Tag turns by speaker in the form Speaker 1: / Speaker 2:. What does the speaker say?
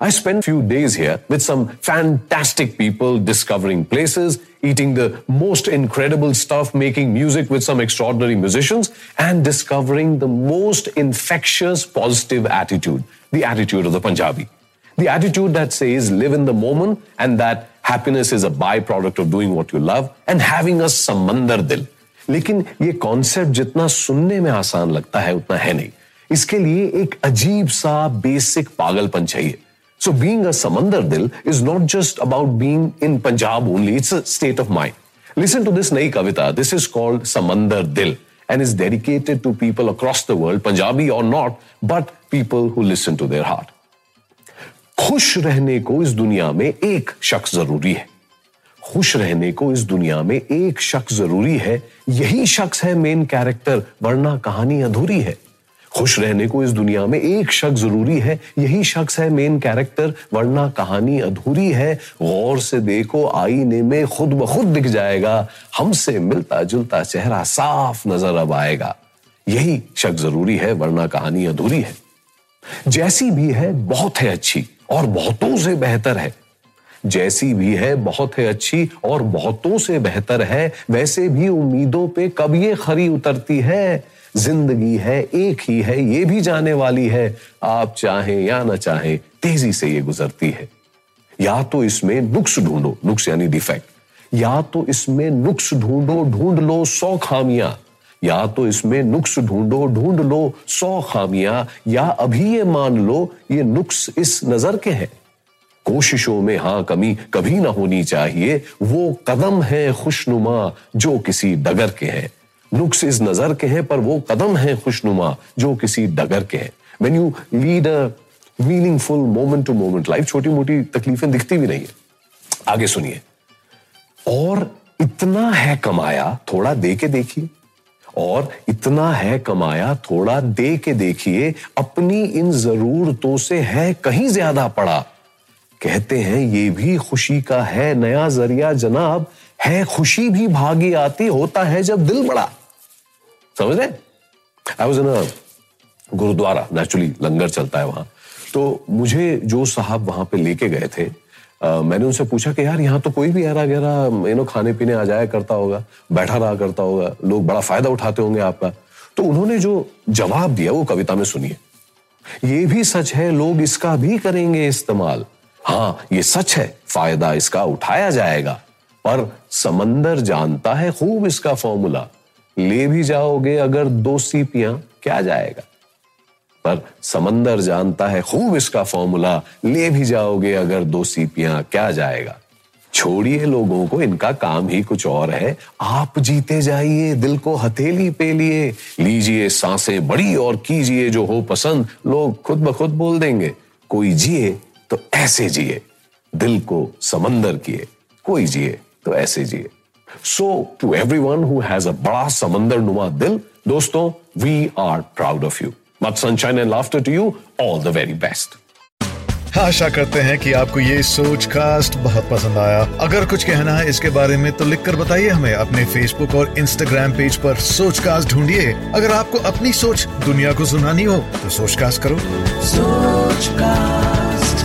Speaker 1: I spent few days here with some fantastic people discovering places, eating the most incredible stuff, making music with some extraordinary musicians, and discovering the most infectious positive attitude, the attitude of the Punjabi. The attitude that says live in the moment and that happiness is a byproduct of doing what you love and having a samandar dil. लेकिन ये concept जितना सुनने में आसान लगता है उतना है नहीं इसके लिए एक अजीब सा बेसिक पागलपन चाहिए so being a Samandar Dil is not just about being in Punjab only, it's a state of mind. Listen to this Nai Kavita. This is called Samandar Dil and is dedicated to people across the world, Punjabi or not, but people who listen to their heart. खुश रहने को इस दुनिया में एक शख्स ज़रूरी है खुश रहने को इस दुनिया में एक शख्स ज़रूरी है यही शख्स है मेन कैरेक्टर वरना कहानी अधूरी है खुश रहने को इस दुनिया में एक शख्स ज़रूरी है। यही शख्स है मेन कैरेक्टर वरना कहानी अधूरी है। गौर से देखो, आईने में खुद ब खुद दिख जाएगा। हमसे मिलता जुलता चेहरा साफ़ नज़र अब आएगा। यही शख्स ज़रूरी है, वरना कहानी अधूरी है। जैसी भी है, बहुत है अच्छी और बहुतों से बेहतर है। जैसी भी है, बहुत है अच्छी और बहुतों से बेहतर है। वैसे भी उम्मीदों पे कब ये खरी उतरती है? ज़िंदगी है, एक ही है, ये भी जाने वाली है। आप चाहें या ना चाहें, तेज़ी से ये गुजरती है। या तो इसमें नुक्स ढूंढो, नुक्स यानी डिफेक्ट या तो इसमें नुक्स ढूंढो, ढूंढ लो सौ खामियाँ। या तो इसमें नुक्स ढूंढो, ढूंढ लो सौ खामियाँ। या अभी ये मान लो, ये नुक्स इस नज़र के हैं। कोशिशों में हाँ, कमी कभी ना होनी चाहिए। वो कदम है खुशनुमा, जो किसी डगर के हैं। नुक्स इस नज़र के हैं, पर वो कदम है खुशनुमा, जो किसी डगर के हैं। When you lead a meaningful moment to moment life छोटी मोटी तकलीफें दिखती भी नहीं है। आगे सुनिए। और इतना है कमाया, थोड़ा दे के देखिए। और इतना है कमाया, थोड़ा दे के देखिए। अपनी इन जरूरतों से है कहीं ज़्यादा पड़ा। कहते हैं, ये भी खुशी का है नया ज़रिया, जनाब। है खुशी भी भागी आती, होता है जब दिल बड़ा। समझ रहे I was in gurdwara naturally langar चलता है वहाँ। तो मुझे जो साहब वहाँ पे लेके गए थे Uh, मैंने उनसे पूछा कि यार यहाँ तो कोई भी ऐरा गहरा यू नो खाने पीने आ जाया करता होगा बैठा रहा करता होगा लोग बड़ा फ़ायदा उठाते होंगे आपका। तो उन्होंने जो जवाब दिया वो कविता में सुनिए। ये भी सच है लोग इसका भी करेंगे इस्तेमाल। हाँ ये सच है फ़ायदा इसका उठाया जाएगा पर समंदर जानता है खूब इसका फॉर्मूला ले भी जाओगे अगर दो सीपियाँ, क्या जाएगा? पर समंदर जानता है, खूब इसका फॉर्मूला, ले भी जाओगे अगर दो सीपियाँ, क्या जाएगा? छोड़िए लोगों को, इनका काम ही कुछ और है। आप जीते जाइए, दिल को हथेली पे लिए। लीजिए साँसें बड़ी और कीजिए जो हो पसंद। लोग खुद ब खुद बोल देंगे, कोई जिए तो ऐसे जिए। दिल को समंदर किए, कोई जिए तो ऐसे जिए। So, to everyone who has a बड़ा समंदर नुमा दिल दोस्तों we are proud of you. Much sunshine and laughter to you. All the very best.
Speaker 2: आशा करते हैं कि आपको ये सोच कास्ट बहुत पसंद आया अगर कुछ कहना है इसके बारे में तो लिखकर बताइए हमें अपने फेसबुक और इंस्टाग्राम पेज पर सोच कास्ट ढूंढिए अगर आपको अपनी सोच दुनिया को सुनानी हो तो सोच कास्ट करो सोच कास्ट